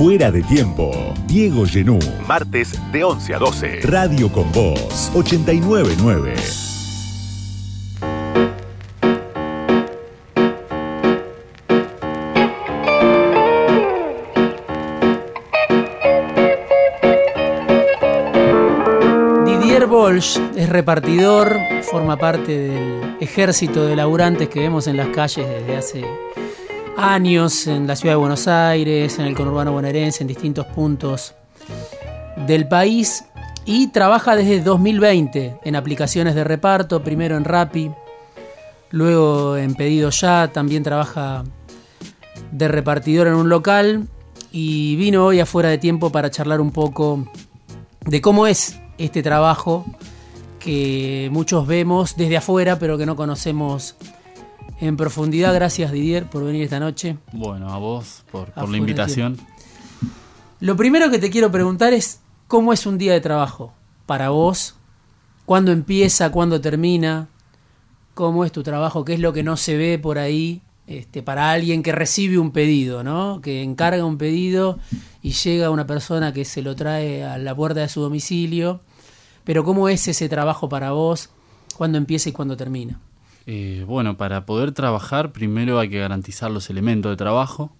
Fuera de tiempo. Diego Genú. Martes de 11 a 12. Radio con Voz 899. Didier Bolsch es repartidor, forma parte del ejército de laburantes que vemos en las calles desde hace años en la ciudad de Buenos Aires, en el conurbano bonaerense, en distintos puntos del país y trabaja desde 2020 en aplicaciones de reparto, primero en Rappi, luego en Pedido Ya, también trabaja de repartidor en un local y vino hoy afuera de tiempo para charlar un poco de cómo es este trabajo que muchos vemos desde afuera pero que no conocemos en profundidad. Gracias Didier por venir esta noche. Bueno, a vos por, la invitación. Lo primero que te quiero preguntar es cómo es un día de trabajo para vos, cuándo empieza, cuándo termina, cómo es tu trabajo, qué es lo que no se ve por ahí este, para alguien que recibe un pedido, ¿no? que encarga un pedido y llega una persona que se lo trae a la puerta de su domicilio. Pero cómo es ese trabajo para vos, cuándo empieza y cuándo termina. Eh, bueno, para poder trabajar primero hay que garantizar los elementos de trabajo.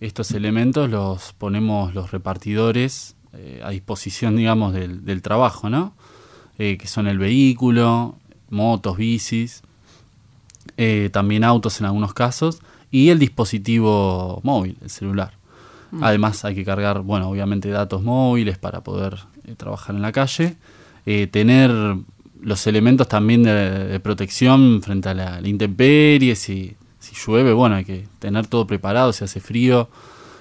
Estos elementos los ponemos los repartidores eh, a disposición, digamos, del, del trabajo, ¿no? Eh, que son el vehículo, motos, bicis, eh, también autos en algunos casos, y el dispositivo móvil, el celular. Además hay que cargar, bueno, obviamente datos móviles para poder trabajar en la calle, tener los elementos también de, protección frente a la, intemperie, si, si llueve, bueno, hay que tener todo preparado, si hace frío,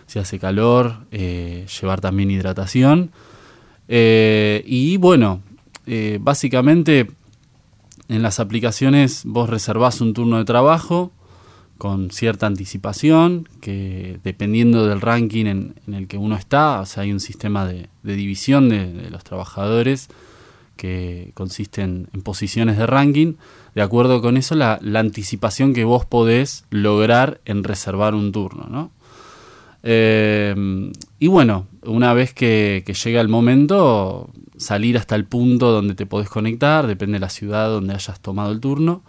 si hace calor, eh, llevar también hidratación. Eh, y bueno, eh, básicamente en las aplicaciones vos reservás un turno de trabajo con cierta anticipación, que dependiendo del ranking en, en el que uno está, o sea, hay un sistema de, división de los trabajadores que consiste en, posiciones de ranking. De acuerdo con eso, la, anticipación que vos podés lograr en reservar un turno, ¿no? Eh, y bueno, una vez que, llega el momento, salir hasta el punto donde te podés conectar, depende de la ciudad donde hayas tomado el turno.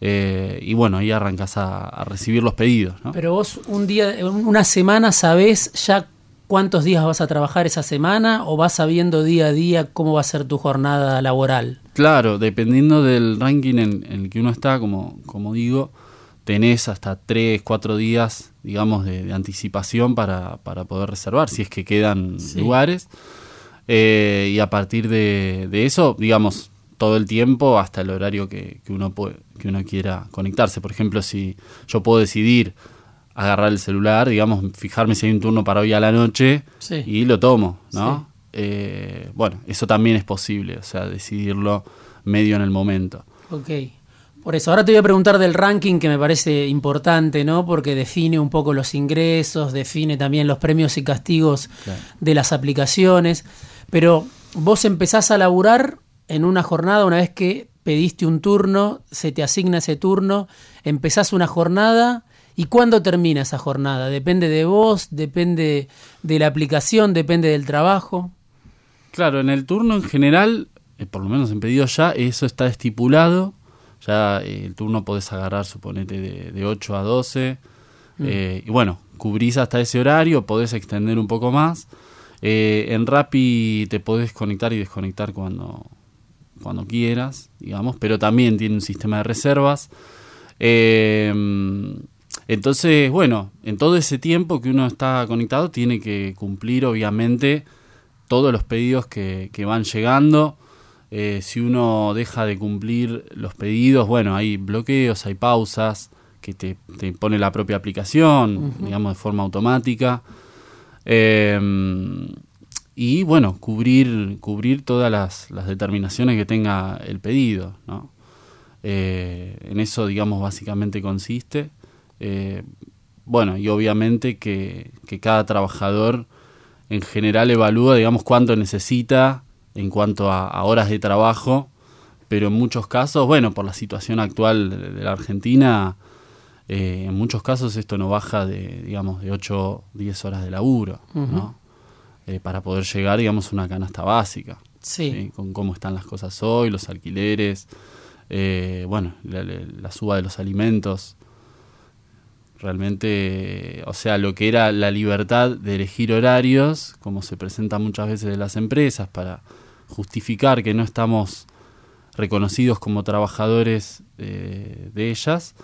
eh, y bueno, ahí arrancas a, a recibir los pedidos. ¿no? Pero vos un día, una semana sabés ya cuántos días vas a trabajar esa semana o vas sabiendo día a día cómo va a ser tu jornada laboral. Claro, dependiendo del ranking en, en el que uno está, como, como digo, tenés hasta 3, 4 días, digamos, de, de anticipación para, para poder reservar, si es que quedan Sí. lugares. Eh, y a partir de, de eso, digamos, todo el tiempo hasta el horario que, que uno puede, que uno quiera conectarse. Por ejemplo, si yo puedo decidir agarrar el celular, digamos, fijarme si hay un turno para hoy a la noche Sí. y lo tomo, ¿no? Eh, bueno, eso también es posible, o sea, decidirlo medio en el momento. Ok. Por eso, ahora te voy a preguntar del ranking que me parece importante, ¿no? Porque define un poco los ingresos, define también los premios y castigos Claro. de las aplicaciones. Pero vos empezás a laburar en una jornada una vez que pediste un turno, se te asigna ese turno, empezás una jornada y ¿cuándo termina esa jornada? Depende de vos, depende de la aplicación, depende del trabajo. Claro, en el turno en general, eh, por lo menos en pedido ya, eso está estipulado. Ya eh, el turno podés agarrar, suponete, de, de 8 a 12. eh, y bueno, cubrís hasta ese horario, podés extender un poco más. En Rappi te podés conectar y desconectar cuando, cuando quieras, digamos, pero también tiene un sistema de reservas. Eh, entonces, bueno, en todo ese tiempo que uno está conectado, tiene que cumplir, obviamente, todos los pedidos que, que van llegando. Eh, si uno deja de cumplir los pedidos, bueno, hay bloqueos, hay pausas que te, te pone la propia aplicación, digamos, de forma automática. Eh, y bueno, cubrir, cubrir todas las, las determinaciones que tenga el pedido, ¿no? Eh, en eso, digamos, básicamente consiste. Eh, bueno, y obviamente que, que cada trabajador en general evalúa, digamos, cuánto necesita en cuanto a, a horas de trabajo, pero en muchos casos, bueno, por la situación actual de, la Argentina, Eh, en muchos casos esto no baja de, digamos, de 8 10 horas de laburo, ¿no? Eh, para poder llegar, digamos, a una canasta básica. Sí. Con cómo están las cosas hoy, los alquileres, eh, bueno, la, la- la suba de los alimentos. Realmente, o sea, lo que era la libertad de elegir horarios, como se presenta muchas veces de las empresas, para justificar que no estamos reconocidos como trabajadores eh, de ellas,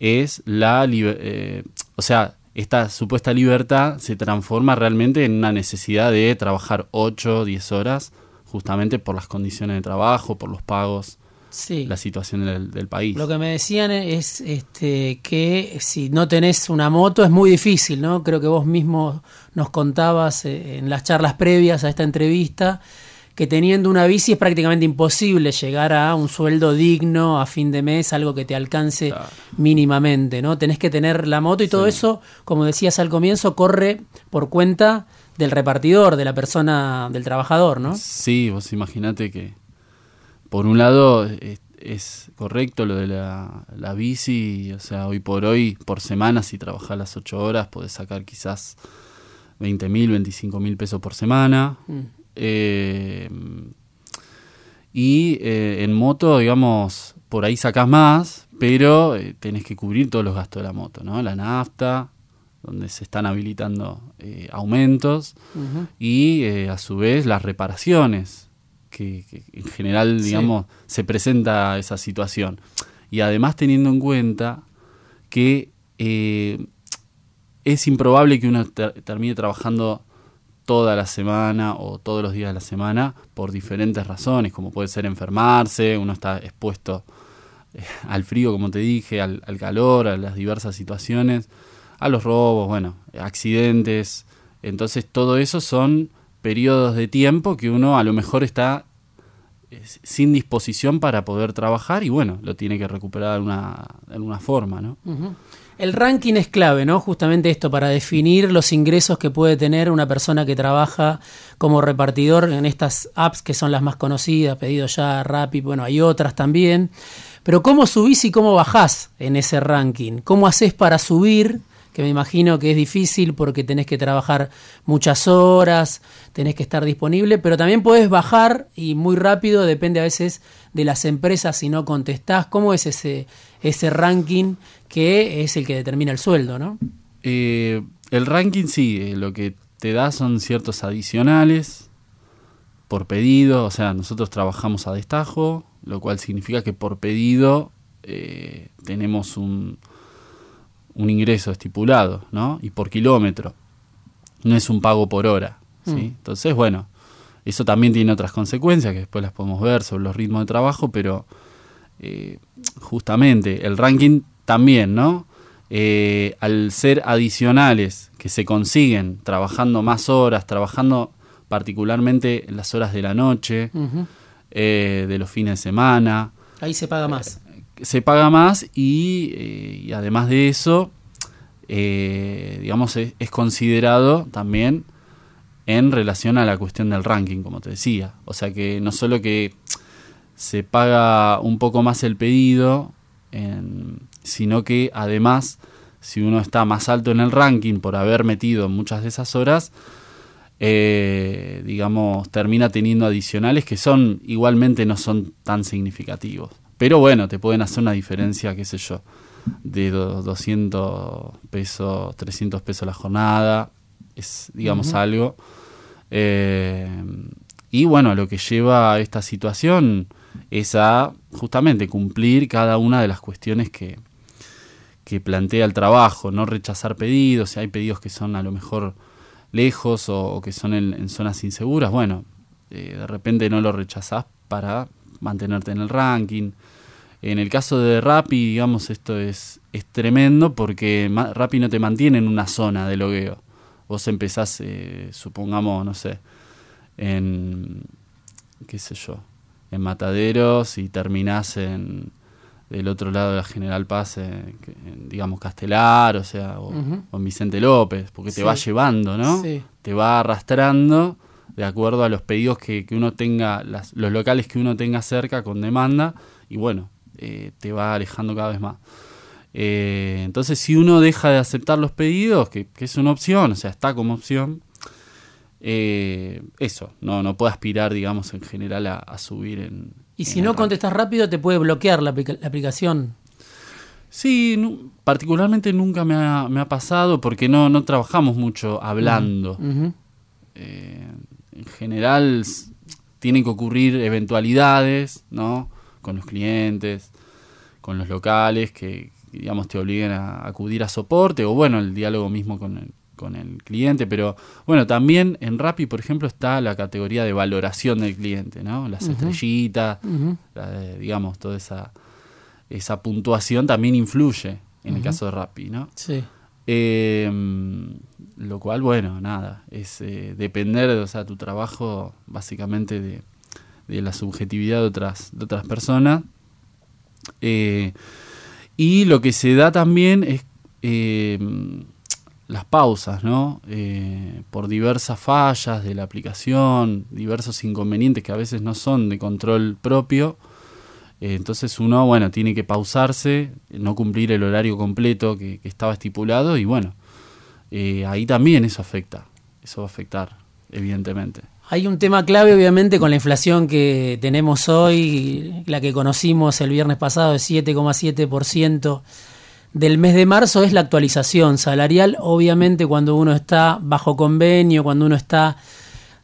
es la eh, o sea, esta supuesta libertad se transforma realmente en una necesidad de trabajar 8, 10 horas, justamente por las condiciones de trabajo, por los pagos, Sí. la situación del, del país. Lo que me decían es este, que si no tenés una moto es muy difícil, ¿no? Creo que vos mismo nos contabas eh, en las charlas previas a esta entrevista que teniendo una bici es prácticamente imposible llegar a un sueldo digno a fin de mes, algo que te alcance Claro. mínimamente, ¿no? Tenés que tener la moto y todo Sí. eso, como decías al comienzo, corre por cuenta del repartidor, de la persona, del trabajador, ¿no? Sí, vos imaginate que por un lado es, es correcto lo de la, la bici, o sea, hoy por hoy, por semana, si trabajás las 8 horas, podés sacar quizás 20 mil, 25 mil pesos por semana. Mm. Eh, y eh, en moto, digamos, por ahí sacás más, pero eh, tenés que cubrir todos los gastos de la moto, ¿no? La nafta, donde se están habilitando eh, aumentos, y a su vez las reparaciones, que, que en general, Sí. digamos, se presenta esa situación. Y además teniendo en cuenta que eh, es improbable que uno ter- termine trabajando toda la semana o todos los días de la semana por diferentes razones, como puede ser enfermarse, uno está expuesto eh, al frío, como te dije, al, al calor, a las diversas situaciones, a los robos, bueno, accidentes. Entonces todo eso son periodos de tiempo que uno a lo mejor está eh, sin disposición para poder trabajar y bueno, lo tiene que recuperar de alguna, forma, ¿no? El ranking es clave, ¿no? Justamente esto, para definir los ingresos que puede tener una persona que trabaja como repartidor en estas apps que son las más conocidas, Pedido Ya, Rappi, bueno, hay otras también. Pero ¿cómo subís y cómo bajás en ese ranking? ¿Cómo haces para subir? Que me imagino que es difícil porque tenés que trabajar muchas horas, tenés que estar disponible, pero también podés bajar y muy rápido, depende a veces de las empresas si no contestás. ¿Cómo es ese, ese ranking que es el que determina el sueldo, no? Eh, el ranking sí, eh, lo que te da son ciertos adicionales por pedido, o sea, nosotros trabajamos a destajo, lo cual significa que por pedido eh, tenemos un, un ingreso estipulado, ¿no? Y por kilómetro, no es un pago por hora, ¿sí? Mm. Entonces, bueno, eso también tiene otras consecuencias que después las podemos ver sobre los ritmos de trabajo, pero eh, justamente el ranking también, ¿no? Eh, al ser adicionales que se consiguen trabajando más horas, trabajando particularmente en las horas de la noche, eh, de los fines de semana, Ahí se paga más. Se paga más y, eh, además de eso, eh, digamos, es, considerado también en relación a la cuestión del ranking, como te decía. O sea que no solo que se paga un poco más el pedido, sino que además, si uno está más alto en el ranking por haber metido muchas de esas horas, eh, digamos, termina teniendo adicionales que son igualmente no son tan significativos. Pero bueno, te pueden hacer una diferencia, qué sé yo, de do- 200 pesos, 300 pesos la jornada, es, digamos, algo. Eh, y bueno, lo que lleva a esta situación es a justamente cumplir cada una de las cuestiones que, que plantea el trabajo, no rechazar pedidos, si hay pedidos que son a lo mejor lejos o, o que son en, en zonas inseguras, bueno, eh, de repente no lo rechazás para mantenerte en el ranking. En el caso de Rappi, digamos, esto es, es tremendo porque Rappi no te mantiene en una zona de logueo. Vos empezás, eh, supongamos, no sé, en, qué sé yo, en Mataderos y terminás en del otro lado de la General Paz, eh, en, digamos, Castelar, o sea, o, o en Vicente López, porque te va llevando, ¿no? Sí. Te va arrastrando de acuerdo a los pedidos que, que uno tenga, las- los locales que uno tenga cerca con demanda, y bueno, eh, te va alejando cada vez más. Eh, entonces, si uno deja de aceptar los pedidos, que, que es una opción, o sea, está como opción, eh, eso, no, no puede aspirar, digamos, en general a, a subir en... Y en si no contestas rápido, te puede bloquear la, aplica- la aplicación. Sí, particularmente nunca me ha, me ha pasado porque no, no trabajamos mucho hablando. Eh, en general tienen que ocurrir eventualidades, ¿no? Con los clientes, con los locales que, digamos, te obliguen a acudir a soporte o, bueno, el diálogo mismo con el, con el cliente. Pero, bueno, también en Rappi, por ejemplo, está la categoría de valoración del cliente, ¿no? Las estrellitas, la de, digamos, toda esa, esa puntuación también influye en el caso de Rappi, ¿no? Sí. Eh, lo cual, bueno, nada, es eh, depender, o sea, tu trabajo básicamente de, de la subjetividad de otras, de otras personas. Eh, y lo que se da también es eh, las pausas, ¿no? Eh, por diversas fallas de la aplicación, diversos inconvenientes que a veces no son de control propio. Eh, entonces uno, bueno, tiene que pausarse, no cumplir el horario completo que, estaba estipulado y bueno, eh, ahí también eso afecta, eso va a afectar, evidentemente. Hay un tema clave, obviamente, con la inflación que tenemos hoy, la que conocimos el viernes pasado de 7,7% del mes de marzo, es la actualización salarial. Obviamente, cuando uno está bajo convenio, cuando uno está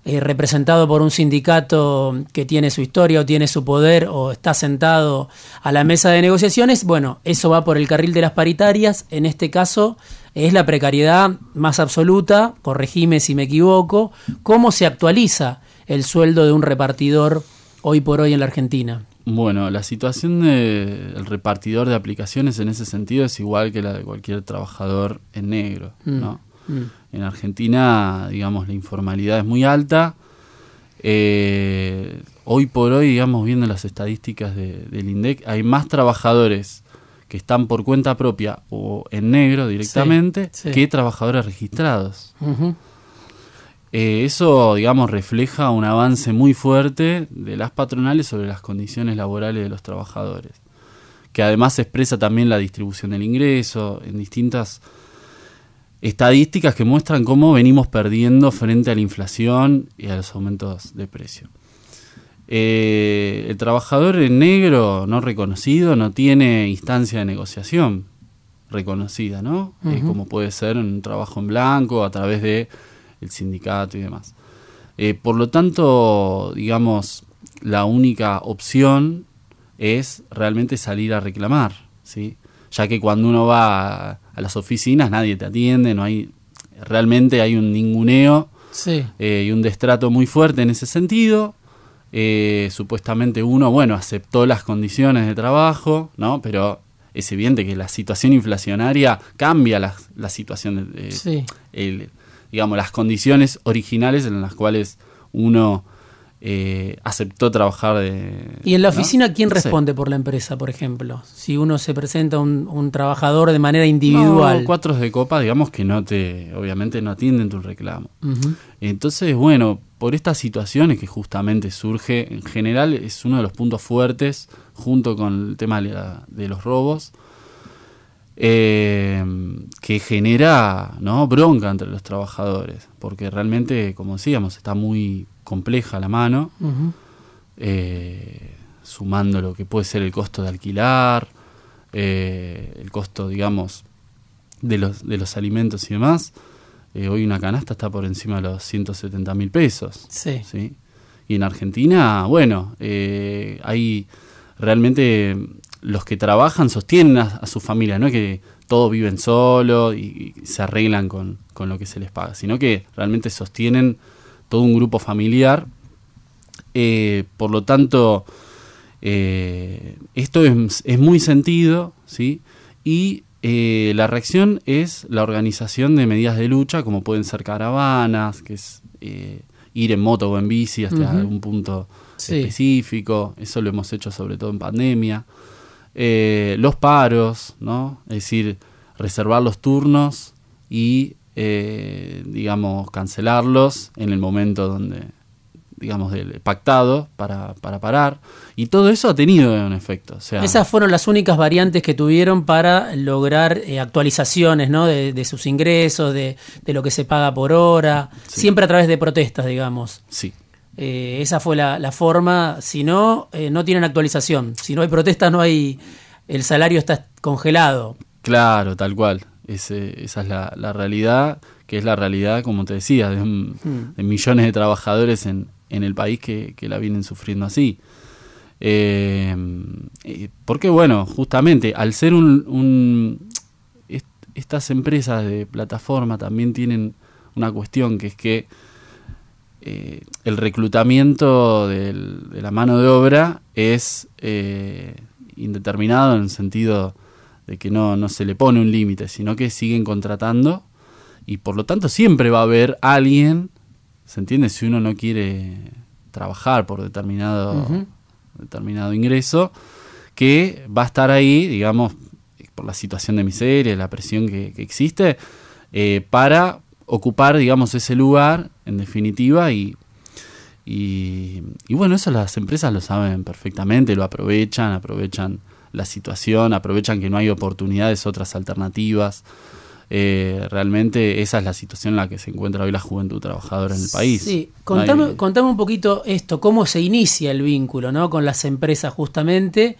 eh, representado por un sindicato que tiene su historia o tiene su poder o está sentado a la mesa de negociaciones, bueno, eso va por el carril de las paritarias. En este caso es la precariedad más absoluta, corregime si me equivoco. ¿Cómo se actualiza el sueldo de un repartidor hoy por hoy en la Argentina? Bueno, la situación del repartidor de aplicaciones en ese sentido es igual que la de cualquier trabajador en negro, ¿no? En Argentina, digamos, la informalidad es muy alta. Eh, hoy por hoy, digamos, viendo las estadísticas de- del INDEC, hay más trabajadores que están por cuenta propia o en negro directamente sí. que trabajadores registrados. Eh, eso, digamos, refleja un avance muy fuerte de las patronales sobre las condiciones laborales de los trabajadores, que además expresa también la distribución del ingreso en distintas estadísticas que muestran cómo venimos perdiendo frente a la inflación y a los aumentos de precio. Eh, el trabajador en negro no reconocido no tiene instancia de negociación reconocida, ¿no? Eh, Ujú. como puede ser un trabajo en blanco a través de el sindicato y demás. Eh, por lo tanto, digamos, la única opción es realmente salir a reclamar, ¿sí? Ya que cuando uno va a, a las oficinas nadie te atiende, no hay realmente hay un ninguneo Sí. eh, y un destrato muy fuerte en ese sentido. Eh, supuestamente uno, bueno, aceptó las condiciones de trabajo, ¿no? Pero es evidente que la situación inflacionaria cambia la, la situación, de, Sí. el- digamos, las condiciones originales en las cuales uno eh, aceptó trabajar de... ¿Y en la ¿no? oficina quién No sé. responde por la empresa, por ejemplo? Si uno se presenta un, un trabajador de manera individual. No, cuatros de copa, digamos que no te, obviamente no atienden tu reclamo. Entonces, bueno, por estas situaciones que justamente surge, en general es uno de los puntos fuertes, junto con el tema de, la- de los robos, eh, que genera ¿no? bronca entre los trabajadores, porque realmente, como decíamos, está muy compleja la mano, eh, sumando lo que puede ser el costo de alquilar, eh, el costo, digamos, de los, de los alimentos y demás. Eh, hoy una canasta está por encima de los 170 mil pesos. Sí. ¿sí? Y en Argentina, bueno, hay realmente los que trabajan sostienen a, a su familia, no es que todos viven solo y, y se arreglan con, con lo que se les paga, sino que realmente sostienen todo un grupo familiar. Eh, por lo tanto, eh, esto es, es muy sentido, ¿sí? Y eh, la reacción es la organización de medidas de lucha, como pueden ser caravanas, que es ir en moto o en bici hasta algún punto Sí. específico. Eso lo hemos hecho sobre todo en pandemia. Los paros, ¿no? Es decir, reservar los turnos y, eh, digamos, cancelarlos en el momento donde digamos, del pactado para, para parar. Y todo eso ha tenido un efecto. O sea, Esas fueron las únicas variantes que tuvieron para lograr eh, actualizaciones ¿no? de, de sus ingresos, de, de lo que se paga por hora, siempre a través de protestas, digamos. sí. Eh, esa fue la, la forma. Si no, eh, no tienen actualización. Si no hay protestas, no hay. El salario está congelado. Claro, tal cual. Ese- esa es la, la realidad, que es la realidad, como te decía, de, un- Mm. de millones de trabajadores en, en el país que, que la vienen sufriendo así. Eh, eh, porque, bueno, justamente al ser un, un- est- Estas empresas de plataforma también tienen una cuestión que es que eh, el reclutamiento del- de la mano de obra es eh, indeterminado en el sentido de que no, no se le pone un límite, sino que siguen contratando y por lo tanto siempre va a haber alguien, ¿se entiende? Si uno no quiere trabajar por determinado, determinado ingreso, que va a estar ahí, digamos, por la situación de miseria, la presión que, que existe, eh, para ocupar, digamos, ese lugar, en definitiva, y, y, y bueno, eso las empresas lo saben perfectamente, lo aprovechan, aprovechan la situación, aprovechan que no hay oportunidades, otras alternativas. Eh, realmente esa es la situación en la que se encuentra hoy la juventud trabajadora en el país. Sí, No contame, hay- contame un poquito esto, cómo se inicia el vínculo ¿no? con las empresas justamente,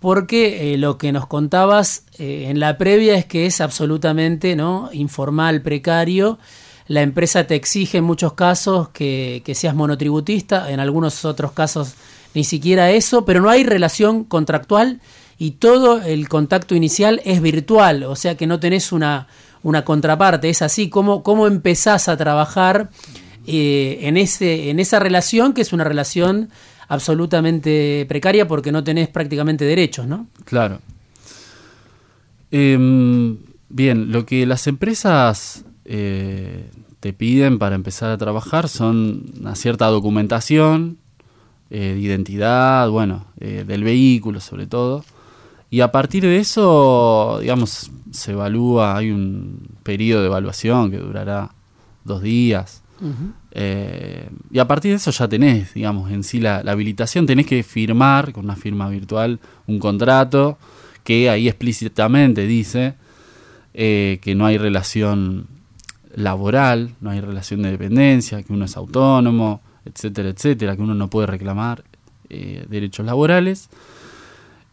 porque eh, lo que nos contabas eh, en la previa es que es absolutamente ¿no? informal, precario. La empresa te exige en muchos casos que, que seas monotributista, en algunos otros casos ni siquiera eso, pero no hay relación contractual y todo el contacto inicial es virtual, o sea que no tenés una, una contraparte, es así, ¿cómo, cómo empezás a trabajar eh, en, ese, en esa relación que es una relación absolutamente precaria porque no tenés prácticamente derechos, ¿no? Claro. Em, bien, lo que las empresas eh, te piden para empezar a trabajar son una cierta documentación eh, de identidad, bueno, eh, del vehículo sobre todo. Y a partir de eso, digamos, se evalúa, hay un periodo de evaluación que durará dos días. Eh, y a partir de eso ya tenés, digamos, en sí la, la habilitación, tenés que firmar con una firma virtual un contrato que ahí explícitamente dice eh, que no hay relación laboral, no hay relación de dependencia, que uno es autónomo, etcétera, etcétera, que uno no puede reclamar eh, derechos laborales,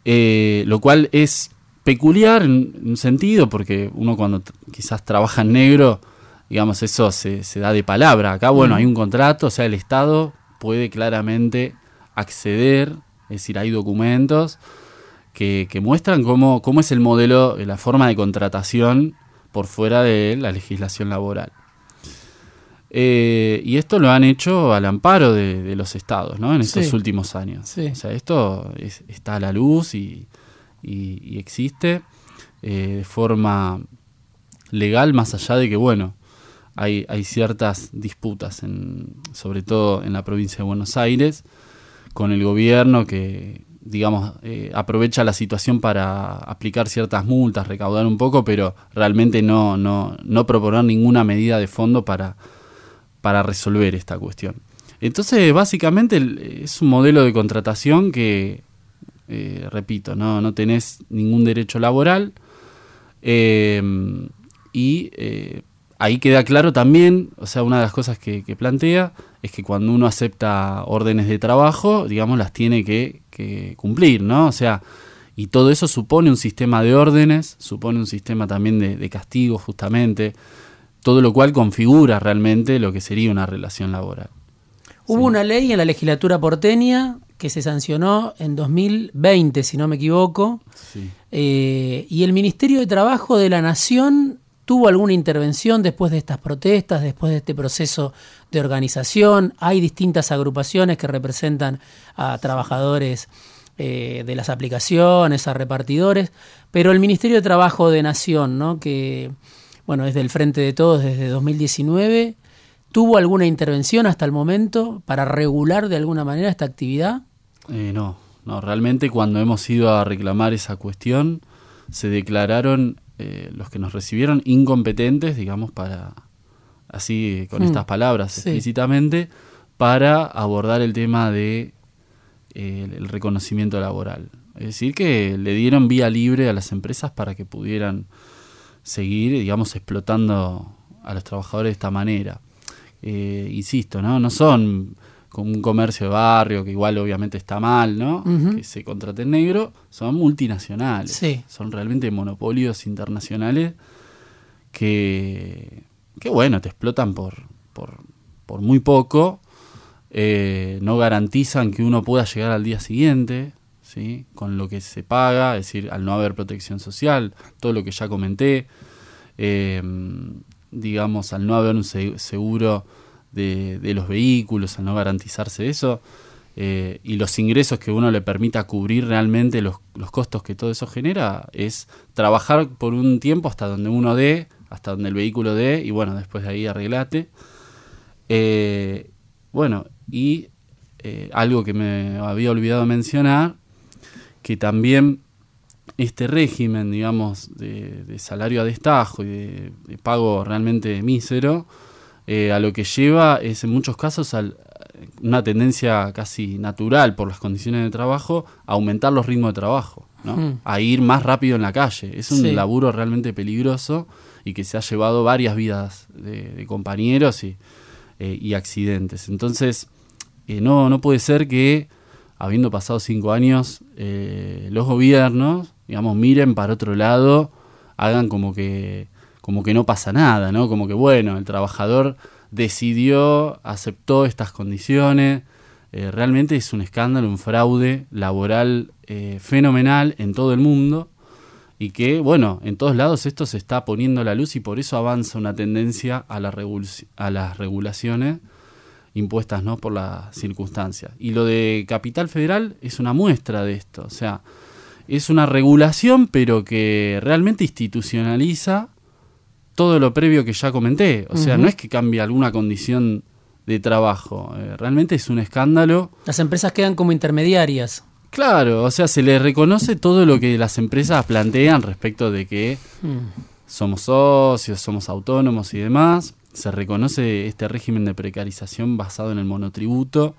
eh, lo cual es peculiar en un sentido, porque uno cuando quizás trabaja en negro, digamos, eso se, se da de palabra. Acá, bueno, hay un contrato, o sea, el Estado puede claramente acceder, es decir, hay documentos que, que muestran cómo, cómo es el modelo, la forma de contratación por fuera de la legislación laboral. Eh, y esto lo han hecho al amparo de, de los estados, ¿no? En estos Sí. últimos años. Sí. O sea, esto es- está a la luz y, y- y existe eh, de forma legal, más allá de que, bueno, hay, hay ciertas disputas, en, sobre todo en la provincia de Buenos Aires, con el gobierno que, digamos, eh, aprovecha la situación para aplicar ciertas multas, recaudar un poco, pero realmente no, no, no proponer ninguna medida de fondo para, para resolver esta cuestión. Entonces, básicamente es un modelo de contratación que, eh, repito, no, no tenés ningún derecho laboral eh, y eh, ahí queda claro también, o sea, una de las cosas que, plantea es que cuando uno acepta órdenes de trabajo, digamos, las tiene que, cumplir, ¿no? O sea, y todo eso supone un sistema de órdenes, supone un sistema también de, de castigo, justamente, todo lo cual configura realmente lo que sería una relación laboral. Hubo una ley en la legislatura porteña que se sancionó en 2020, si no me equivoco, Sí. eh, y el Ministerio de Trabajo de la Nación tuvo alguna intervención después de estas protestas, después de este proceso de organización. Hay distintas agrupaciones que representan a trabajadores eh, de las aplicaciones, a repartidores, pero el Ministerio de Trabajo de Nación, ¿no? que bueno, es del Frente de Todos desde 2019, ¿tuvo alguna intervención hasta el momento para regular de alguna manera esta actividad? Eh, no, no, realmente cuando hemos ido a reclamar esa cuestión, se declararon eh, los que nos recibieron incompetentes, digamos, para, así con Hmm, estas palabras sí. explícitamente, para abordar el tema de eh, el reconocimiento laboral. Es decir, que le dieron vía libre a las empresas para que pudieran seguir, digamos, explotando a los trabajadores de esta manera. Eh, insisto, ¿no? No son como un comercio de barrio, que igual obviamente está mal, ¿no? Que se contrate en negro, son multinacionales. Son realmente monopolios internacionales que, que bueno, te explotan por, por, por muy poco, eh, no garantizan que uno pueda llegar al día siguiente, Con lo que se paga, es decir, al no haber protección social, todo lo que ya comenté, eh, digamos, al no haber un seguro de, los vehículos, al no garantizarse eso, eh, y los ingresos que uno le permita cubrir realmente los, costos que todo eso genera, es trabajar por un tiempo hasta donde uno dé, hasta donde el vehículo dé, y bueno, después de ahí arreglate. Eh, bueno, y algo que me había olvidado mencionar, que también este régimen, digamos, de, salario a destajo y de, de pago realmente mísero, eh, a lo que lleva es en muchos casos una tendencia casi natural por las condiciones de trabajo a aumentar los ritmos de trabajo, hmm. a ir más rápido en la calle. Es un laburo realmente peligroso y que se ha llevado varias vidas de, compañeros y, eh, accidentes. Entonces, eh, no, no puede ser que, habiendo pasado cinco años, los gobiernos, digamos, miren para otro lado, hagan como que como que no pasa nada, ¿no? Como que bueno, el trabajador decidió, aceptó estas condiciones. Eh, realmente es un escándalo, un fraude laboral eh, fenomenal en todo el mundo y que, bueno, en todos lados esto se está poniendo a la luz y por eso avanza una tendencia a, la a las regulaciones impuestas ¿no? por las circunstancias. Y lo de Capital Federal es una muestra de esto, o sea, es una regulación pero que realmente institucionaliza todo lo previo que ya comenté. O sea, no es que cambie alguna condición de trabajo. Eh, realmente es un escándalo. Las empresas quedan como intermediarias. Claro, o sea, se le reconoce todo lo que las empresas plantean respecto de que mm. somos socios, somos autónomos y demás. Se reconoce este régimen de precarización basado en el monotributo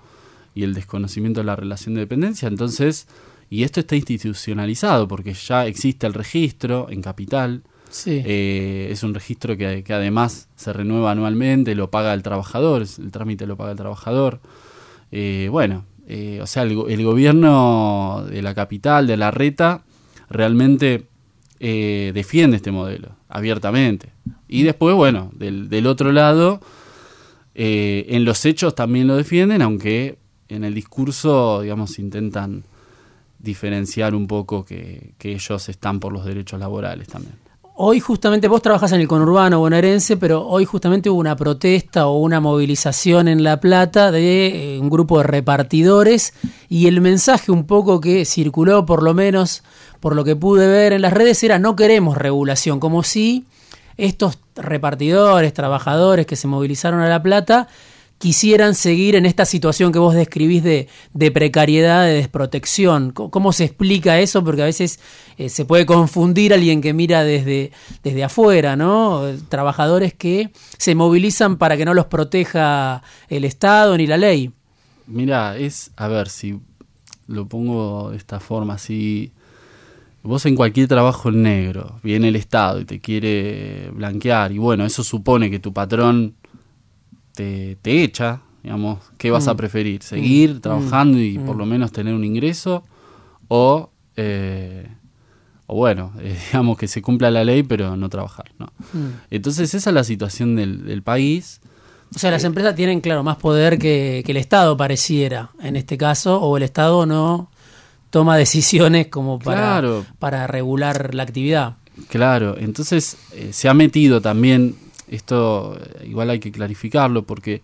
y el desconocimiento de la relación de dependencia. Entonces, y esto está institucionalizado porque ya existe el registro en capital eh, es un registro que, además se renueva anualmente, lo paga el trabajador, el trámite lo paga el trabajador. Eh, bueno, eh, o sea, el, gobierno de la capital, de la reta, realmente defiende este modelo abiertamente. Y después, bueno, del, otro lado, en los hechos también lo defienden, aunque en el discurso, digamos, intentan diferenciar un poco que ellos están por los derechos laborales también. Hoy justamente vos trabajas en el conurbano bonaerense, pero hoy justamente hubo una protesta o una movilización en La Plata de eh, un grupo de repartidores y el mensaje un poco que circuló, por lo menos por lo que pude ver en las redes, era no queremos regulación, como si estos repartidores, trabajadores que se movilizaron a La Plata quisieran seguir en esta situación que vos describís de, precariedad, de desprotección. ¿Cómo, se explica eso? Porque a veces eh, se puede confundir alguien que mira desde, desde afuera, ¿no? Trabajadores que se movilizan para que no los proteja el Estado ni la ley. Mira, es, a ver, si lo pongo de esta forma, si vos en cualquier trabajo negro viene el Estado y te quiere blanquear, y bueno, eso supone que tu patrón te, echa, digamos, ¿qué vas a mm. preferir? ¿Seguir mm. trabajando y mm. por lo menos tener un ingreso? ¿O, eh, o bueno, eh, digamos que se cumpla la ley pero no trabajar? ¿no? Entonces esa es la situación del, país. O sea, las eh, empresas tienen, claro, más poder que, el Estado pareciera en este caso, o el Estado no toma decisiones como para, para regular la actividad. Claro, entonces se ha metido también esto eh, igual hay que clarificarlo porque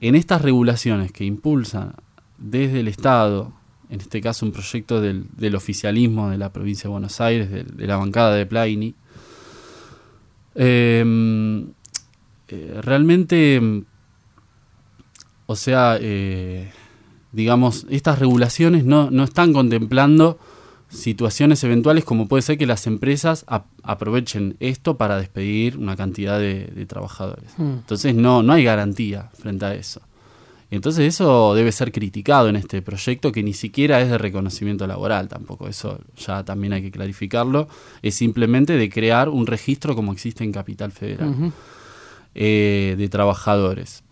en estas regulaciones que impulsan desde el Estado, en este caso un proyecto del, oficialismo de la provincia de Buenos Aires, de, la bancada de Plaini, em, eh, realmente, o sea, eh, digamos, estas regulaciones no, no están contemplando situaciones eventuales como puede ser que las empresas aprovechen esto para despedir una cantidad de, trabajadores. Hmm. Entonces no, no hay garantía frente a eso. Entonces eso debe ser criticado en este proyecto que ni siquiera es de reconocimiento laboral tampoco, eso ya también hay que clarificarlo, es simplemente de crear un registro como existe en Capital Federal eh, de trabajadores.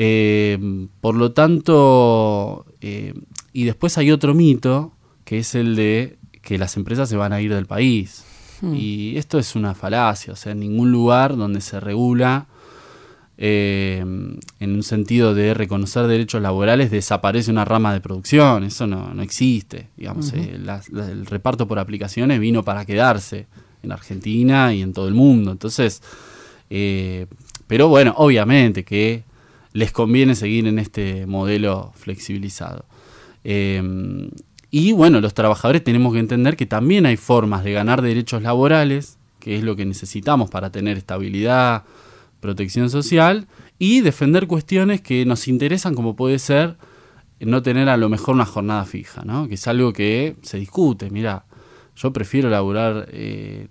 Eh, por lo tanto, eh, y después hay otro mito que es el de que las empresas se van a ir del país. Hmm. Y esto es una falacia, o sea, en ningún lugar donde se regula eh, en un sentido de reconocer derechos laborales desaparece una rama de producción, eso no, no existe. Digamos, eh, la- la- el reparto por aplicaciones vino para quedarse en Argentina y en todo el mundo. Entonces, eh, pero bueno, obviamente que les conviene seguir en este modelo flexibilizado. Eh, y bueno, los trabajadores tenemos que entender que también hay formas de ganar derechos laborales, que es lo que necesitamos para tener estabilidad, protección social, y defender cuestiones que nos interesan, como puede ser no tener a lo mejor una jornada fija, ¿no? que es algo que se discute. Mira, yo prefiero laburar, eh,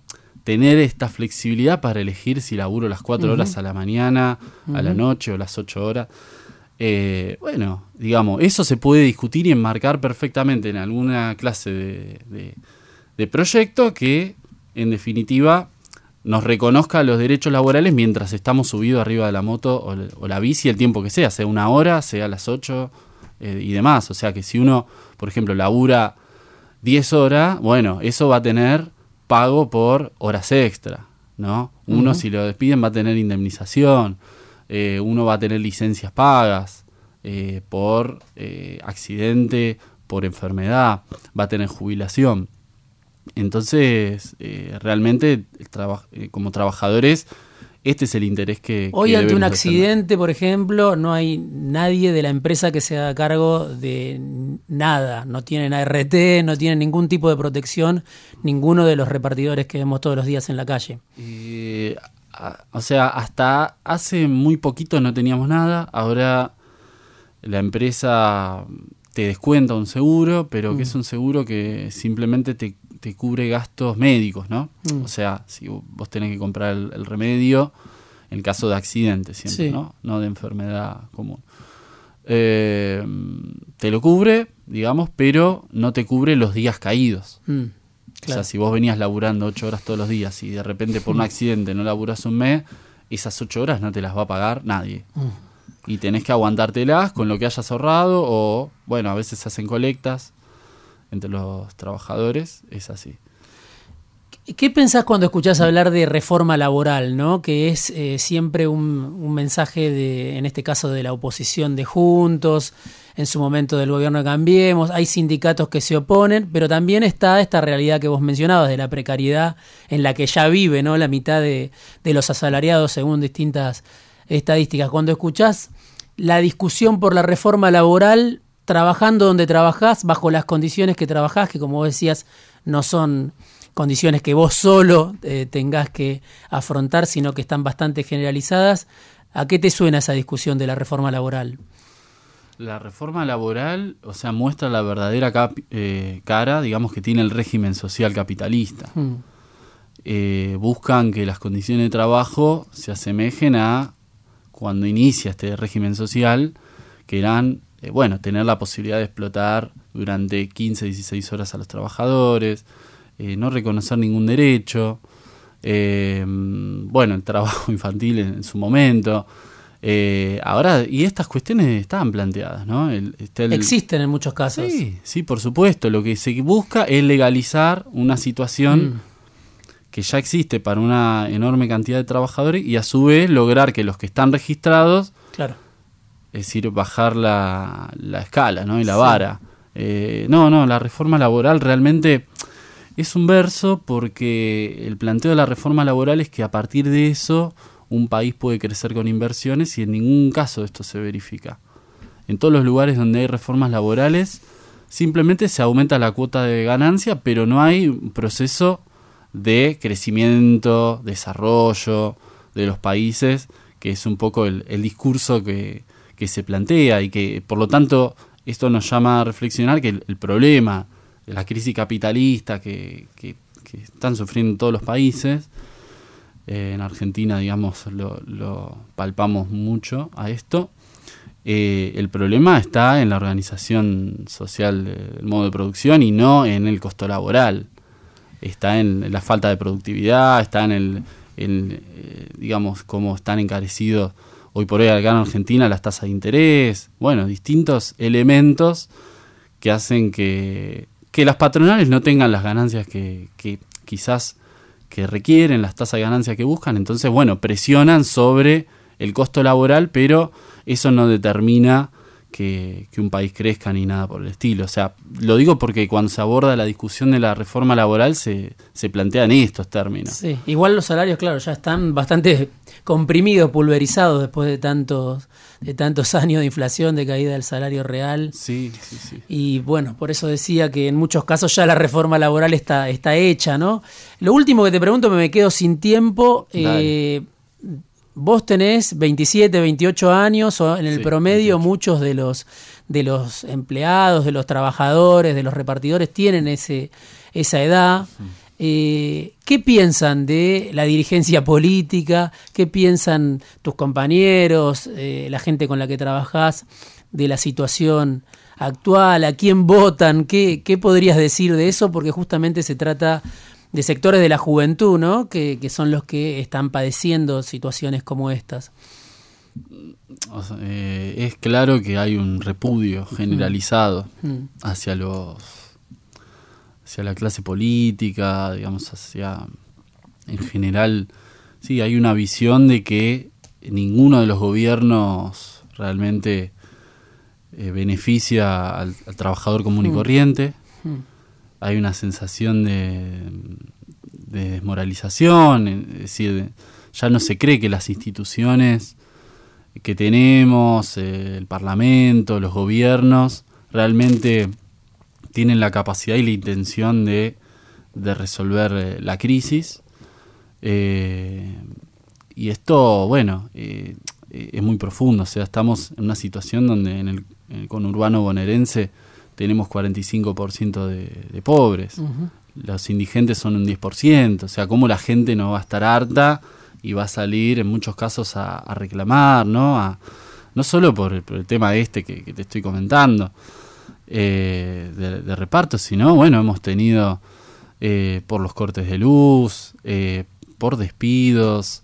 tener esta flexibilidad para elegir si laburo las cuatro horas a la mañana, a la noche o las ocho horas. Eh, bueno, digamos, eso se puede discutir y enmarcar perfectamente en alguna clase de, de- de proyecto que, en definitiva, nos reconozca los derechos laborales mientras estamos subidos arriba de la moto o, la- o la bici el tiempo que sea, sea una hora, sea las ocho eh, y demás. O sea que si uno, por ejemplo, labura 10 horas, bueno, eso va a tener pago por horas extra, ¿no? Uno si lo despiden va a tener indemnización, eh, uno va a tener licencias pagas eh, por eh, accidente, por enfermedad, va a tener jubilación. Entonces, realmente, traba- como trabajadores, este es el interés que... Hoy que ante un accidente, por ejemplo, no hay nadie de la empresa que se haga cargo de nada. No tienen ART, no tienen ningún tipo de protección, ninguno de los repartidores que vemos todos los días en la calle. Eh, a- o sea, hasta hace muy poquito no teníamos nada. Ahora la empresa te descuenta un seguro, pero que es un seguro que simplemente te, te cubre gastos médicos, ¿no? Mm. O sea, si vos tenés que comprar el, el remedio en caso de accidente siempre, Sí. ¿no? No de enfermedad común. Eh, te lo cubre, digamos, pero no te cubre los días caídos. Mm, O sea, si vos venías laburando ocho horas todos los días y de repente por un accidente no laburas un mes, esas ocho horas no te las va a pagar nadie. Mm. Y tenés que aguantártelas con lo que hayas ahorrado o, bueno, a veces se hacen colectas entre los trabajadores, es así. ¿Qué pensás cuando escuchás hablar de reforma laboral, no? Que es eh, siempre un, mensaje de, en este caso, de la oposición de Juntos, en su momento del gobierno de Cambiemos. Hay sindicatos que se oponen, pero también está esta realidad que vos mencionabas de la precariedad en la que ya vive, ¿no? La mitad de, de los asalariados, según distintas estadísticas. Cuando escuchás la discusión por la reforma laboral, trabajando donde trabajás, bajo las condiciones que trabajás, que como decías, no son condiciones que vos solo eh, tengas que afrontar, sino que están bastante generalizadas. ¿A qué te suena esa discusión de la reforma laboral? La reforma laboral, o sea, muestra la verdadera eh, cara, digamos, que tiene el régimen social capitalista. Mm, eh, buscan que las condiciones de trabajo se asemejen a cuando inicia este régimen social, que eran, eh, bueno, tener la posibilidad de explotar durante 15, 16 horas a los trabajadores, eh, no reconocer ningún derecho, eh, bueno, el trabajo infantil en, en su momento. eh, ahora, y estas cuestiones estaban planteadas, ¿no? El- está el- Existen en muchos casos. Sí, sí, por supuesto. Lo que se busca es legalizar una situación Mm. que ya existe para una enorme cantidad de trabajadores y a su vez lograr que los que están registrados, Claro. Es decir, bajar la, la escala ¿no? y la Sí. vara. Eh, no, no, la reforma laboral realmente es un verso porque el planteo de la reforma laboral es que a partir de eso un país puede crecer con inversiones y en ningún caso esto se verifica. En todos los lugares donde hay reformas laborales simplemente se aumenta la cuota de ganancia, pero no hay un proceso de crecimiento, desarrollo de los países, que es un poco el, el discurso que, que se plantea y que por lo tanto esto nos llama a reflexionar que el, problema de la crisis capitalista que, que- que están sufriendo todos los países, eh, en Argentina digamos lo, lo palpamos mucho a esto, eh, el problema está en la organización social del modo de producción y no en el costo laboral. Está en la falta de productividad, está en el, eh, digamos, cómo están encarecidos hoy por hoy acá en Argentina las tasas de interés, bueno, distintos elementos que hacen que, que las patronales no tengan las ganancias que, que quizás que requieren, las tasas de ganancia que buscan, entonces, bueno, presionan sobre el costo laboral, pero eso no determina que, un país crezca ni nada por el estilo. O sea, lo digo porque cuando se aborda la discusión de la reforma laboral se, se plantean estos términos. Sí, igual los salarios, claro, ya están bastante comprimidos, pulverizados después de tantos de tantos años de inflación, de caída del salario real. Sí, sí, sí. Y bueno, por eso decía que en muchos casos ya la reforma laboral está, está hecha, ¿no? Lo último que te pregunto, me quedo sin tiempo. Eh, vos tenés 27, 28 años, o en el promedio muchos de los, de los empleados, de los trabajadores, de los repartidores tienen ese, esa edad. Eh, ¿Qué piensan de la dirigencia política? ¿Qué piensan tus compañeros, eh, la gente con la que trabajás, de la situación actual? ¿A quién votan? ¿Qué, ¿Qué podrías decir de eso? Porque justamente se trata de sectores de la juventud, ¿no? Que, son los que están padeciendo situaciones como estas. Eh, es claro que hay un repudio generalizado hacia los hacia la clase política, digamos, hacia en general, sí, hay una visión de que ninguno de los gobiernos realmente eh, beneficia al, trabajador común y corriente. Hay una sensación de, desmoralización, es decir, ya no se cree que las instituciones que tenemos, eh, el Parlamento, los gobiernos, realmente tienen la capacidad y la intención de, resolver eh, la crisis. Eh, y esto, bueno, es muy profundo, o sea, estamos en una situación donde en el, en el conurbano bonaerense tenemos 45% de, de pobres. Los indigentes son un 10%. O sea, cómo la gente no va a estar harta y va a salir en muchos casos a, reclamar, ¿no? A, no solo por el, tema este que, te estoy comentando eh, de, reparto, sino, bueno, hemos tenido eh, por los cortes de luz, eh, por despidos,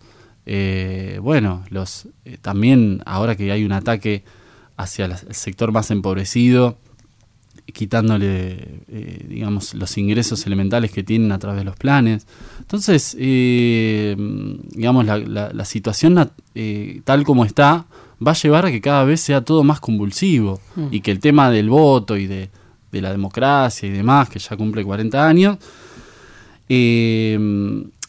bueno, los también ahora que hay un ataque hacia el sector más empobrecido, quitándole, eh, digamos, los ingresos elementales que tienen a través de los planes. Entonces, eh, digamos, la, la, situación eh, tal como está va a llevar a que cada vez sea todo más convulsivo mm. y que el tema del voto y de, de, la democracia y demás, que ya cumple 40 años,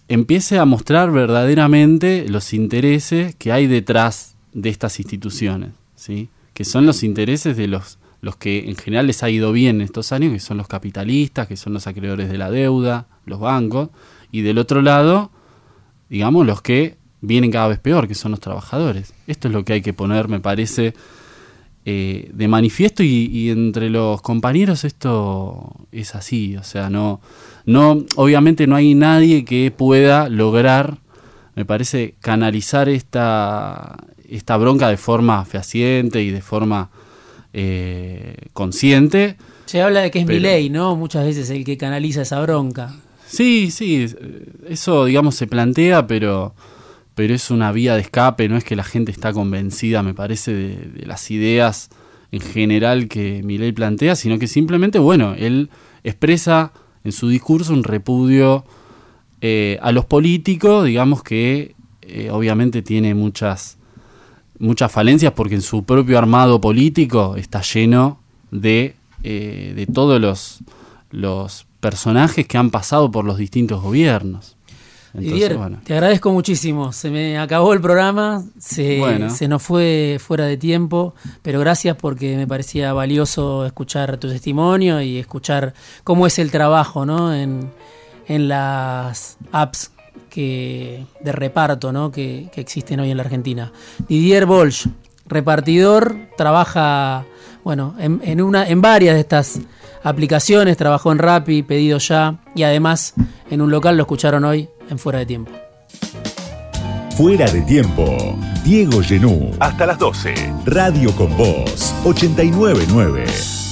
empiece a mostrar verdaderamente los intereses que hay detrás de estas instituciones, ¿sí? que son los intereses de los los que en general les ha ido bien estos años, que son los capitalistas, que son los acreedores de la deuda, los bancos, y del otro lado, digamos, los que vienen cada vez peor, que son los trabajadores. Esto es lo que hay que poner, me parece, eh, de manifiesto y, entre los compañeros esto es así, o sea, no, no, obviamente no hay nadie que pueda lograr, me parece, canalizar esta, esta bronca de forma fehaciente y de forma eh, consciente. Se habla de que es mi ley, ¿no? Muchas veces el que canaliza esa bronca. Sí, sí, eso digamos se plantea, pero, pero es una vía de escape, no es que la gente está convencida, me parece, de, las ideas en general que ley plantea, sino que simplemente, bueno, él expresa en su discurso un repudio eh, a los políticos, digamos que eh, obviamente tiene muchas muchas falencias porque en su propio armado político está lleno de, eh, de todos los, los personajes que han pasado por los distintos gobiernos. Entonces, te agradezco muchísimo. Se me acabó el programa, se, se, nos fue fuera de tiempo, pero gracias porque me parecía valioso escuchar tu testimonio y escuchar cómo es el trabajo ¿no? en, en las apps que, de reparto ¿no? que, existen hoy en la Argentina. Didier Bolsch, repartidor, trabaja bueno, en, una, en varias de estas aplicaciones, trabajó en Rappi, pedido ya, y además en un local lo escucharon hoy en Fuera de Tiempo. Fuera de tiempo. Diego Genú. Hasta las 12. Radio con Voz 899.